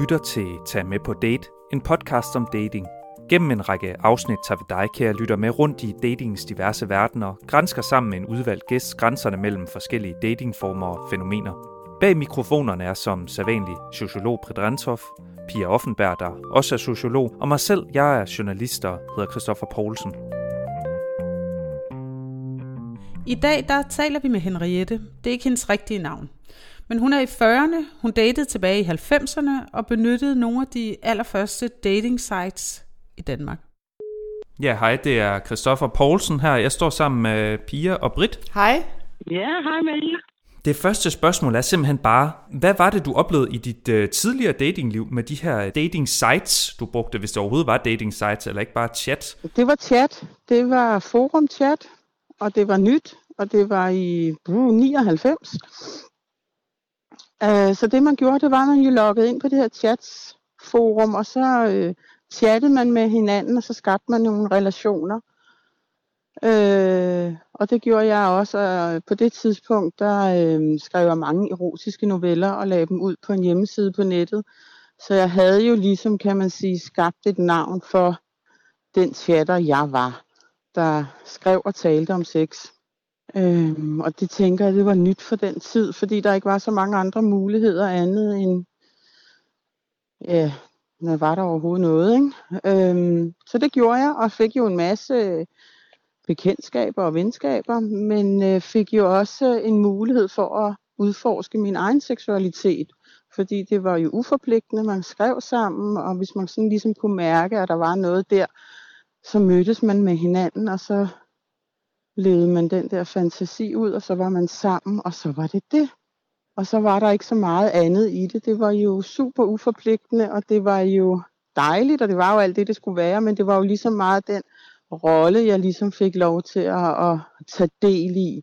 lytter til Tag med på date, en podcast om dating. Gennem en række afsnit tager vi dig, kære lytter, med rundt i datingens diverse verdener, grænsker sammen med en udvalgt gæst grænserne mellem forskellige datingformer og fænomener. Bag mikrofonerne er som sædvanlig sociolog Predrentov, Pia Offenberg, der også er sociolog, og mig selv, jeg er journalist og hedder Christoffer Poulsen. I dag der taler vi med Henriette. Det er ikke hendes rigtige navn. Men hun er i 40'erne, hun datede tilbage i 90'erne og benyttede nogle af de allerførste dating sites i Danmark. Ja, hej, det er Christoffer Poulsen her. Jeg står sammen med Pia og Britt. Hej. Ja, hej Maria. Det første spørgsmål er simpelthen bare, hvad var det, du oplevede i dit uh, tidligere datingliv med de her dating sites, du brugte, hvis det overhovedet var dating sites, eller ikke bare chat? Det var chat. Det var forum chat, og det var nyt, og det var i uh, 99. Uh, øh, så det man gjorde, det var, at man jo loggede ind på det her chatsforum, og så uh, chattede man med hinanden, og så skabte man nogle relationer. Øh, og det gjorde jeg også, og øh, på det tidspunkt, der øh, skrev jeg mange erotiske noveller og lagde dem ud på en hjemmeside på nettet. Så jeg havde jo ligesom, kan man sige, skabt et navn for den chatter, jeg var, der skrev og talte om sex. Øhm, og det tænker jeg, det var nyt for den tid, fordi der ikke var så mange andre muligheder andet end, ja, når var der overhovedet noget, ikke? Øhm, så det gjorde jeg, og fik jo en masse bekendtskaber og venskaber, men øh, fik jo også en mulighed for at udforske min egen seksualitet, fordi det var jo uforpligtende, man skrev sammen, og hvis man sådan ligesom kunne mærke, at der var noget der, så mødtes man med hinanden, og så levede man den der fantasi ud, og så var man sammen, og så var det det. Og så var der ikke så meget andet i det. Det var jo super uforpligtende, og det var jo dejligt, og det var jo alt det, det skulle være, men det var jo ligesom meget den rolle, jeg ligesom fik lov til at, at tage del i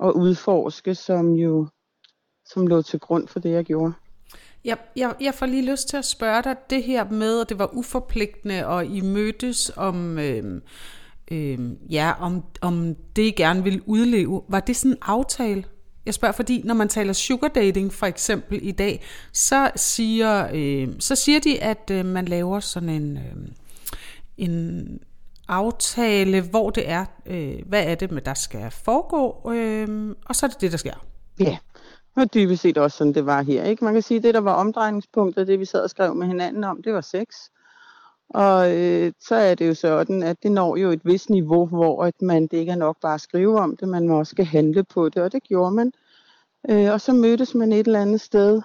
og udforske, som jo som lå til grund for det, jeg gjorde. Jeg, jeg, jeg får lige lyst til at spørge dig det her med, at det var uforpligtende, og I mødtes om, øh, øh, ja, om, om det, I gerne ville udleve. Var det sådan en aftale? Jeg spørger, fordi når man taler sugar dating for eksempel i dag, så siger, øh, så siger de, at øh, man laver sådan en, øh, en aftale, hvor det er, øh, hvad er det, med der skal foregå, øh, og så er det det, der sker. Ja, og dybest set også sådan, det var her. Ikke? Man kan sige, at det, der var omdrejningspunktet, det vi sad og skrev med hinanden om, det var sex. Og øh, så er det jo sådan, at det når jo et vist niveau, hvor at man det ikke er nok bare at skrive om det, man må også skal handle på det, og det gjorde man. Øh, og så mødtes man et eller andet sted,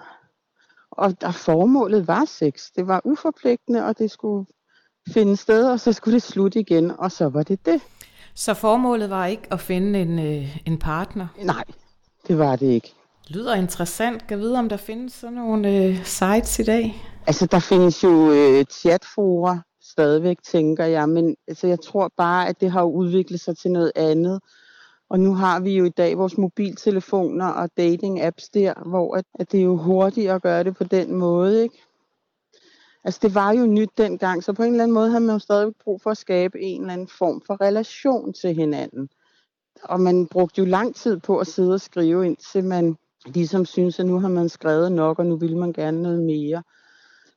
og der formålet var sex. Det var uforpligtende, og det skulle finde sted, og så skulle det slutte igen, og så var det det. Så formålet var ikke at finde en, øh, en partner? Nej, det var det ikke. Lyder interessant. Kan vide, om der findes sådan nogle øh, sites i dag? Altså, der findes jo øh, chatfora stadigvæk, tænker jeg, men altså, jeg tror bare, at det har udviklet sig til noget andet. Og nu har vi jo i dag vores mobiltelefoner og dating-apps der, hvor at, at det er jo hurtigt at gøre det på den måde, ikke? Altså det var jo nyt dengang, så på en eller anden måde havde man jo stadig brug for at skabe en eller anden form for relation til hinanden. Og man brugte jo lang tid på at sidde og skrive, indtil man ligesom synes, at nu har man skrevet nok, og nu vil man gerne noget mere.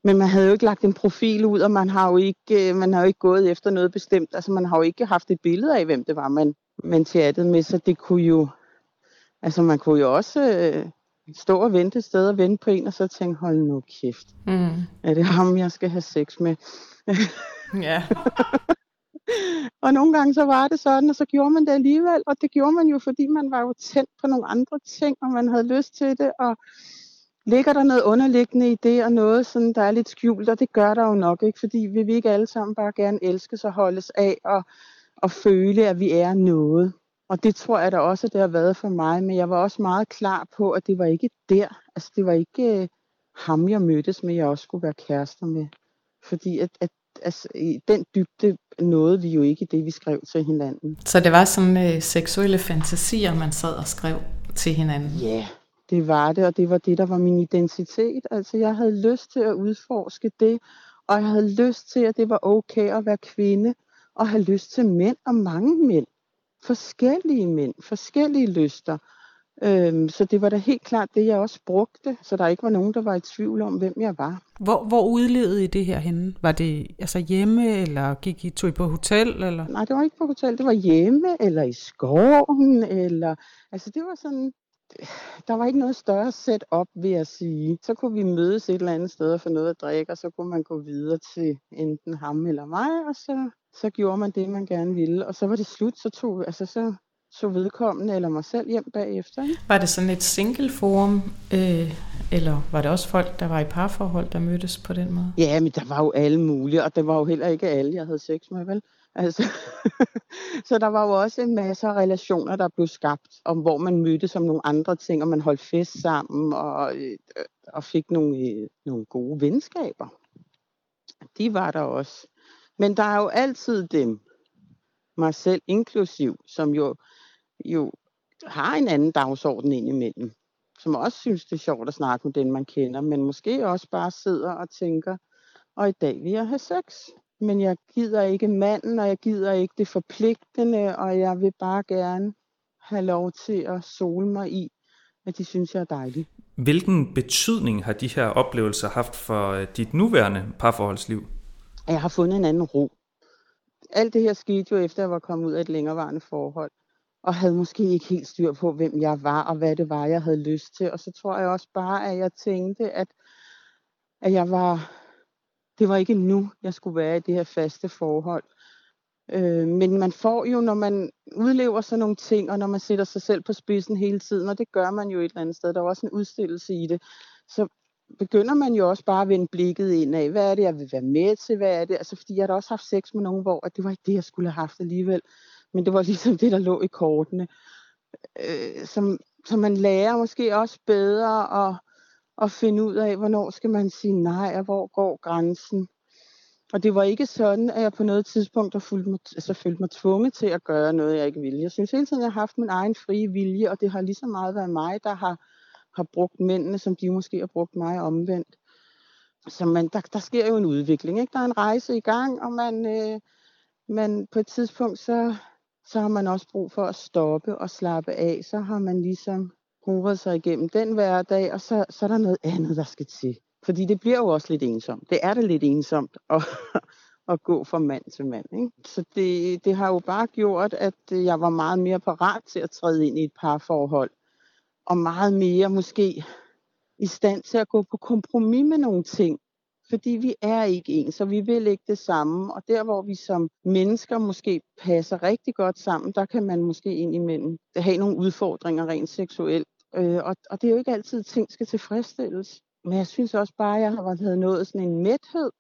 Men man havde jo ikke lagt en profil ud, og man har jo ikke, øh, man har jo ikke gået efter noget bestemt. Altså man har jo ikke haft et billede af, hvem det var, man, man chattede med, så det kunne jo, altså man kunne jo også øh, stå og vente et sted og vente på en, og så tænke, hold nu kæft. Mm. Er det ham, jeg skal have sex med? ja. og nogle gange så var det sådan, og så gjorde man det alligevel, og det gjorde man jo, fordi man var jo tændt på nogle andre ting, og man havde lyst til det, og ligger der noget underliggende i det, og noget, sådan, der er lidt skjult, og det gør der jo nok ikke, fordi vi vil ikke alle sammen bare gerne elske sig holdes af, og, og føle, at vi er noget. Og det tror jeg da også, at det har været for mig, men jeg var også meget klar på, at det var ikke der. Altså det var ikke øh, ham, jeg mødtes med, jeg også skulle være kærester med. Fordi at, at altså, i den dybde nåede vi jo ikke det, vi skrev til hinanden. Så det var sådan øh, seksuelle fantasier, man sad og skrev til hinanden? Ja, yeah, det var det, og det var det, der var min identitet. Altså jeg havde lyst til at udforske det, og jeg havde lyst til, at det var okay at være kvinde, og have lyst til mænd og mange mænd forskellige mænd, forskellige lyster. Øhm, så det var da helt klart det, jeg også brugte, så der ikke var nogen, der var i tvivl om, hvem jeg var. Hvor, hvor udlevede I det her henne? Var det altså hjemme, eller gik I, tog I på hotel? Eller? Nej, det var ikke på hotel, det var hjemme, eller i skoven, eller... Altså det var sådan... Der var ikke noget større set op, vil jeg sige. Så kunne vi mødes et eller andet sted og få noget at drikke, og så kunne man gå videre til enten ham eller mig, og så, så gjorde man det, man gerne ville. Og så var det slut, så tog, altså så så vedkommende eller mig selv hjem bagefter. Ikke? Var det sådan et single forum, øh, eller var det også folk, der var i parforhold, der mødtes på den måde? Ja, men der var jo alle mulige, og det var jo heller ikke alle, jeg havde sex med, vel? Altså, så der var jo også en masse relationer, der blev skabt, om hvor man mødtes om nogle andre ting, og man holdt fest sammen, og, øh, og fik nogle, øh, nogle gode venskaber. De var der også. Men der er jo altid dem, mig selv inklusiv, som jo jo har en anden dagsorden indimellem, som også synes, det er sjovt at snakke med den, man kender, men måske også bare sidder og tænker, og i dag vil jeg have sex. Men jeg gider ikke manden, og jeg gider ikke det forpligtende, og jeg vil bare gerne have lov til at sole mig i, at de synes, jeg er dejlig. Hvilken betydning har de her oplevelser haft for øh, dit nuværende parforholdsliv? Jeg har fundet en anden ro. Alt det her skete jo efter, jeg var kommet ud af et længerevarende forhold og havde måske ikke helt styr på, hvem jeg var, og hvad det var, jeg havde lyst til. Og så tror jeg også bare, at jeg tænkte, at, at jeg var, det var ikke nu, jeg skulle være i det her faste forhold. Øh, men man får jo, når man udlever sådan nogle ting, og når man sætter sig selv på spidsen hele tiden, og det gør man jo et eller andet sted, der er også en udstillelse i det, så begynder man jo også bare at vende blikket ind af, hvad er det, jeg vil være med til, hvad er det, altså fordi jeg har også haft sex med nogen, hvor at det var ikke det, jeg skulle have haft alligevel men det var ligesom det, der lå i kortene. Øh, som, som man lærer måske også bedre at, at finde ud af, hvornår skal man sige nej, og hvor går grænsen. Og det var ikke sådan, at jeg på noget tidspunkt har fulgt mig, altså, følt mig tvunget til at gøre noget, jeg ikke ville. Jeg synes hele tiden, jeg har haft min egen frie vilje, og det har lige så meget været mig, der har, har brugt mændene, som de måske har brugt mig omvendt. Så man, der, der sker jo en udvikling. Ikke? Der er en rejse i gang, og man, øh, man på et tidspunkt, så, så har man også brug for at stoppe og slappe af. Så har man ligesom hovedet sig igennem den hverdag, og så, så er der noget andet, der skal til. Fordi det bliver jo også lidt ensomt. Det er da lidt ensomt at, at gå fra mand til mand. Ikke? Så det, det har jo bare gjort, at jeg var meget mere parat til at træde ind i et parforhold. Og meget mere måske i stand til at gå på kompromis med nogle ting, fordi vi er ikke ens, så vi vil ikke det samme. Og der, hvor vi som mennesker måske passer rigtig godt sammen, der kan man måske indimellem have nogle udfordringer rent seksuelt. Øh, og, og det er jo ikke altid, at ting skal tilfredsstilles. Men jeg synes også bare, at jeg har nået sådan en mæthed,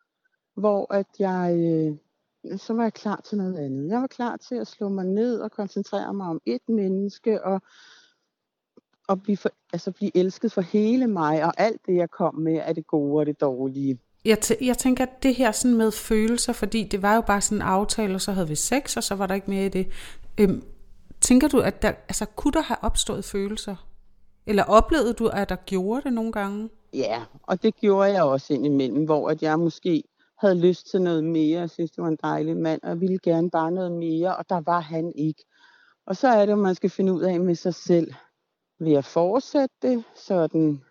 hvor at jeg, øh, så var jeg klar til noget andet. Jeg var klar til at slå mig ned og koncentrere mig om et menneske, og og blive, for, altså blive elsket for hele mig, og alt det, jeg kom med, er det gode og det dårlige. Jeg, t- jeg tænker, at det her sådan med følelser, fordi det var jo bare sådan en aftale, og så havde vi sex, og så var der ikke mere i det. Øhm, tænker du, at der, altså, kunne der have opstået følelser? Eller oplevede du, at der gjorde det nogle gange? Ja, og det gjorde jeg også indimellem, hvor at jeg måske havde lyst til noget mere. og synes, det var en dejlig mand, og jeg ville gerne bare noget mere, og der var han ikke. Og så er det, at man skal finde ud af med sig selv, vil jeg fortsætte det sådan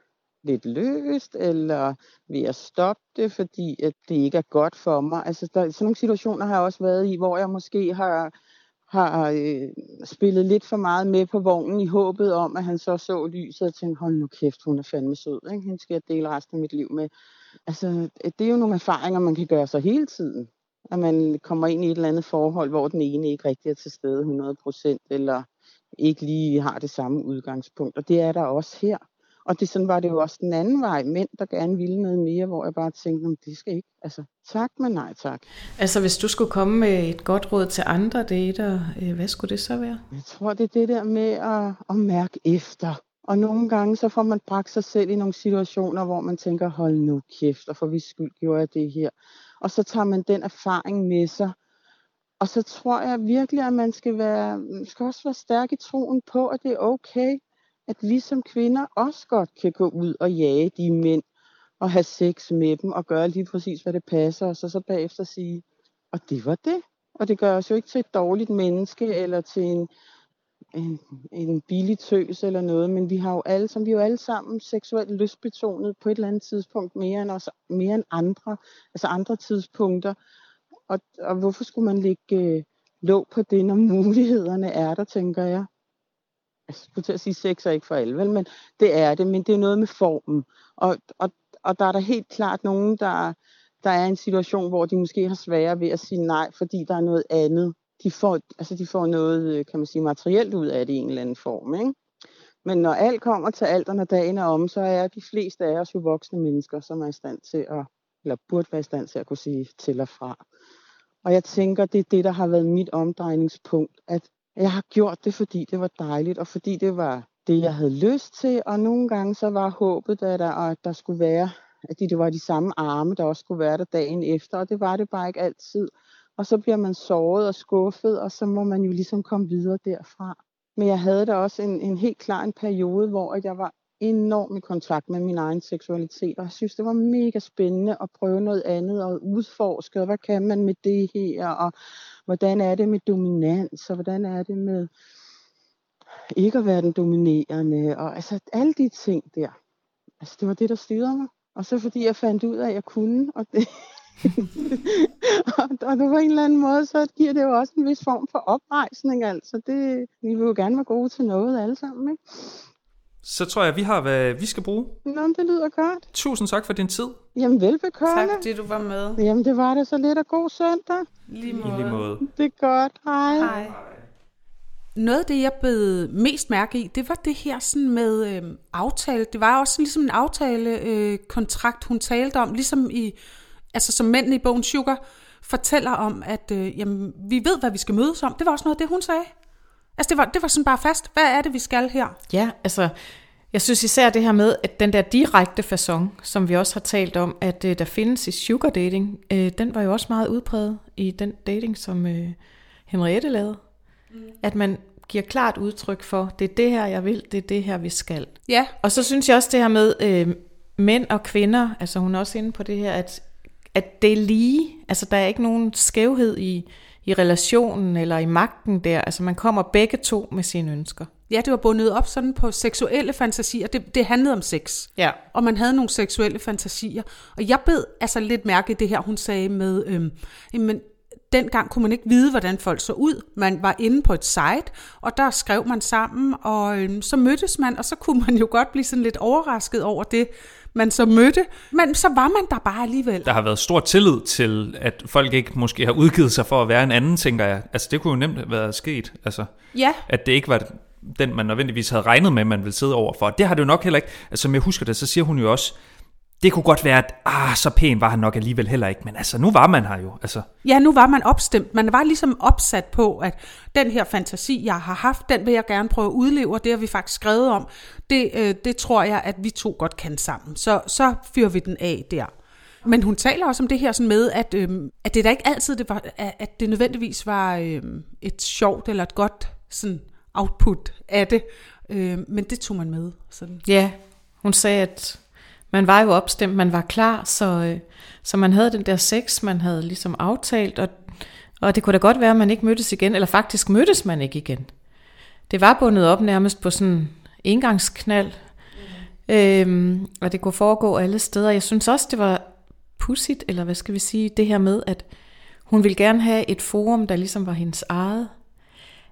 lidt løst, eller vil jeg stoppe det, fordi at det ikke er godt for mig. Altså, der, sådan nogle situationer har jeg også været i, hvor jeg måske har, har øh, spillet lidt for meget med på vognen i håbet om, at han så så lyset og tænkte, hold nu kæft, hun er fandme sød, ikke? hende skal jeg dele resten af mit liv med. Altså, øh, det er jo nogle erfaringer, man kan gøre sig hele tiden. At man kommer ind i et eller andet forhold, hvor den ene ikke rigtig er til stede 100%, eller ikke lige har det samme udgangspunkt. Og det er der også her. Og det sådan var det jo også den anden vej. Mænd, der gerne ville noget mere, hvor jeg bare tænkte, det skal ikke. Altså, tak, men nej tak. Altså, hvis du skulle komme med et godt råd til andre dater, øh, hvad skulle det så være? Jeg tror, det er det der med at, at mærke efter. Og nogle gange, så får man bragt sig selv i nogle situationer, hvor man tænker, hold nu kæft, og for vi skyld gjorde jeg det her. Og så tager man den erfaring med sig. Og så tror jeg virkelig, at man skal, være, skal også være stærk i troen på, at det er okay at vi som kvinder også godt kan gå ud og jage de mænd og have sex med dem og gøre lige præcis, hvad det passer, og så, så bagefter sige, og det var det. Og det gør os jo ikke til et dårligt menneske eller til en en, en billig tøs eller noget, men vi har jo alle, som vi jo alle sammen seksuelt lystbetonet på et eller andet tidspunkt mere end, os, mere end andre, altså andre tidspunkter. Og, og hvorfor skulle man lægge øh, låg på det, når mulighederne er der, tænker jeg. Jeg skulle til at sige, sex er ikke for alle, vel? men det er det, men det er noget med formen. Og, og, og der er der helt klart nogen, der, der er en situation, hvor de måske har sværere ved at sige nej, fordi der er noget andet. De får, altså de får noget, øh, kan man sige, materielt ud af det i en eller anden form. Ikke? Men når alt kommer til alt, og når dagen er om, så er de fleste af os jo voksne mennesker, som er i stand til at, eller burde være i stand til at kunne sige til og fra. Og jeg tænker, det er det, der har været mit omdrejningspunkt, at jeg har gjort det, fordi det var dejligt, og fordi det var det, jeg havde lyst til, og nogle gange så var håbet, at der, at der skulle være, at det var de samme arme, der også skulle være der dagen efter, og det var det bare ikke altid. Og så bliver man såret og skuffet, og så må man jo ligesom komme videre derfra. Men jeg havde da også en, en helt klar en periode, hvor jeg var enorm i kontakt med min egen seksualitet, og jeg synes, det var mega spændende at prøve noget andet og udforske, og hvad kan man med det her, og hvordan er det med dominans, og hvordan er det med ikke at være den dominerende, og altså alle de ting der. Altså det var det, der styrede mig. Og så fordi jeg fandt ud af, at jeg kunne, og det, og, og på en eller anden måde, så giver det jo også en vis form for oprejsning, altså. Det, vi vil jo gerne være gode til noget alle sammen, ikke? Så tror jeg, vi har, hvad vi skal bruge. Nå, det lyder godt. Tusind tak for din tid. Jamen, velbekomme. Tak fordi du var med. Jamen, det var det så lidt af god søndag. Lige I lige måde. Det er godt. Hej. Hej. Noget af det, jeg blev mest mærke i, det var det her sådan med øh, aftale. Det var også ligesom en aftale øh, kontrakt, hun talte om, ligesom i, altså som mændene i bogen Sugar fortæller om, at øh, jamen, vi ved, hvad vi skal mødes om. Det var også noget af det, hun sagde. Altså det var, det var sådan bare fast. Hvad er det, vi skal her? Ja, altså, jeg synes især det her med, at den der direkte façon, som vi også har talt om, at øh, der findes i sugar dating, øh, den var jo også meget udpræget i den dating, som øh, Henriette lavede. Mm. At man giver klart udtryk for, det er det her, jeg vil, det er det her, vi skal. Ja, Og så synes jeg også det her med øh, mænd og kvinder, altså hun er også inde på det her, at, at det er lige, altså der er ikke nogen skævhed i, i relationen eller i magten der, altså man kommer begge to med sine ønsker. ja, det var bundet op sådan på seksuelle fantasier. Det, det handlede om sex. Ja. og man havde nogle seksuelle fantasier. Og jeg bed altså lidt mærke i det her, hun sagde med, øhm, jamen, dengang kunne man ikke vide, hvordan folk så ud. Man var inde på et site, og der skrev man sammen, og øhm, så mødtes man, og så kunne man jo godt blive sådan lidt overrasket over det, man så mødte. Men så var man der bare alligevel. Der har været stor tillid til, at folk ikke måske har udgivet sig for at være en anden, tænker jeg. Altså det kunne jo nemt have været sket. Altså, Ja, at det ikke var den, man nødvendigvis havde regnet med, man ville sidde over for. Det har det jo nok heller ikke. Altså, som jeg husker det, så siger hun jo også, det kunne godt være, at ah, så pæn var han nok alligevel heller ikke. Men altså, nu var man her jo. Altså, Ja, nu var man opstemt. Man var ligesom opsat på, at den her fantasi, jeg har haft, den vil jeg gerne prøve at udleve, og det har vi faktisk skrevet om. Det, øh, det tror jeg, at vi to godt kan sammen. Så, så fyrer vi den af der. Men hun taler også om det her sådan med, at, øh, at det da ikke altid det var, at det nødvendigvis var øh, et sjovt eller et godt sådan output af det. Øh, men det tog man med. Sådan. Ja, hun sagde, at man var jo opstemt, man var klar, så, øh, så man havde den der sex, man havde ligesom aftalt, og, og det kunne da godt være, at man ikke mødtes igen, eller faktisk mødtes man ikke igen. Det var bundet op nærmest på sådan en engangsknald, mm. øhm, og det kunne foregå alle steder. Jeg synes også, det var pudsigt, eller hvad skal vi sige, det her med, at hun ville gerne have et forum, der ligesom var hendes eget.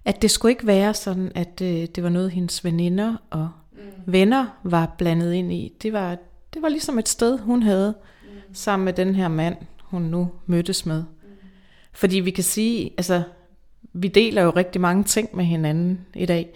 At det skulle ikke være sådan, at øh, det var noget, hendes veninder og mm. venner var blandet ind i. Det var, det var ligesom et sted, hun havde, mm. sammen med den her mand, hun nu mødtes med. Mm. Fordi vi kan sige, altså, vi deler jo rigtig mange ting med hinanden i dag.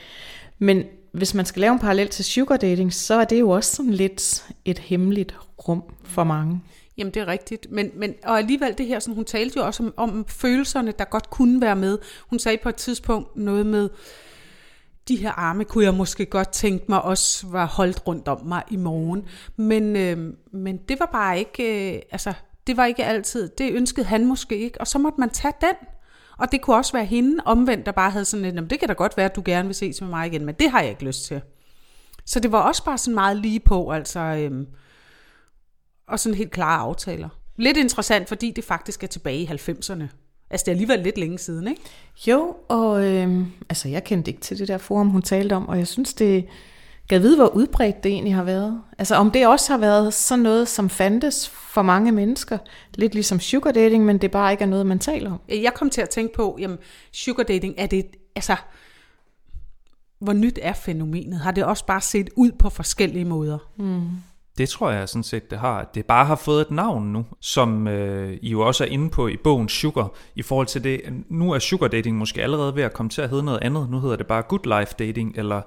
Men hvis man skal lave en parallel til sugar dating, så er det jo også sådan lidt et hemmeligt rum for mange. Jamen, det er rigtigt. Men, men, og alligevel det her, sådan, hun talte jo også om, om følelserne, der godt kunne være med. Hun sagde på et tidspunkt noget med, de her arme kunne jeg måske godt tænke mig også var holdt rundt om mig i morgen. Men, øh, men det var bare ikke, øh, altså, det var ikke altid, det ønskede han måske ikke, og så måtte man tage den. Og det kunne også være hende omvendt, der bare havde sådan lidt, det kan da godt være, at du gerne vil ses med mig igen, men det har jeg ikke lyst til. Så det var også bare sådan meget lige på, altså, øhm, og sådan helt klare aftaler. Lidt interessant, fordi det faktisk er tilbage i 90'erne, Altså, det er alligevel lidt længe siden, ikke? Jo, og øh, altså, jeg kendte ikke til det der forum, hun talte om, og jeg synes, det gav vide, hvor udbredt det egentlig har været. Altså, om det også har været sådan noget, som fandtes for mange mennesker. Lidt ligesom sugar dating, men det bare ikke er noget, man taler om. Jeg kom til at tænke på, jamen, sugar dating, er det, altså, hvor nyt er fænomenet? Har det også bare set ud på forskellige måder? Mm. Det tror jeg sådan set, det har. Det bare har fået et navn nu, som øh, I jo også er inde på i bogen Sugar, i forhold til det. Nu er sugar dating måske allerede ved at komme til at hedde noget andet. Nu hedder det bare good life dating, eller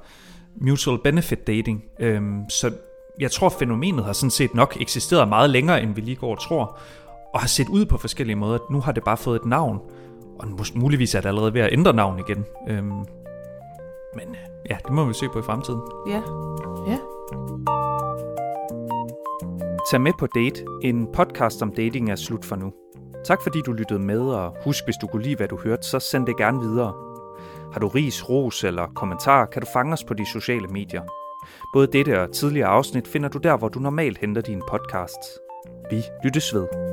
mutual benefit dating. Øhm, så jeg tror, fænomenet har sådan set nok eksisteret meget længere, end vi lige går og tror, og har set ud på forskellige måder. Nu har det bare fået et navn, og muligvis er det allerede ved at ændre navn igen. Øhm, men øh, ja, det må vi se på i fremtiden. Ja. Ja. Tag med på Date, en podcast om dating er slut for nu. Tak fordi du lyttede med, og husk, hvis du kunne lide, hvad du hørte, så send det gerne videre. Har du ris, ros eller kommentar, kan du fange os på de sociale medier. Både dette og tidligere afsnit finder du der, hvor du normalt henter dine podcasts. Vi lyttes ved.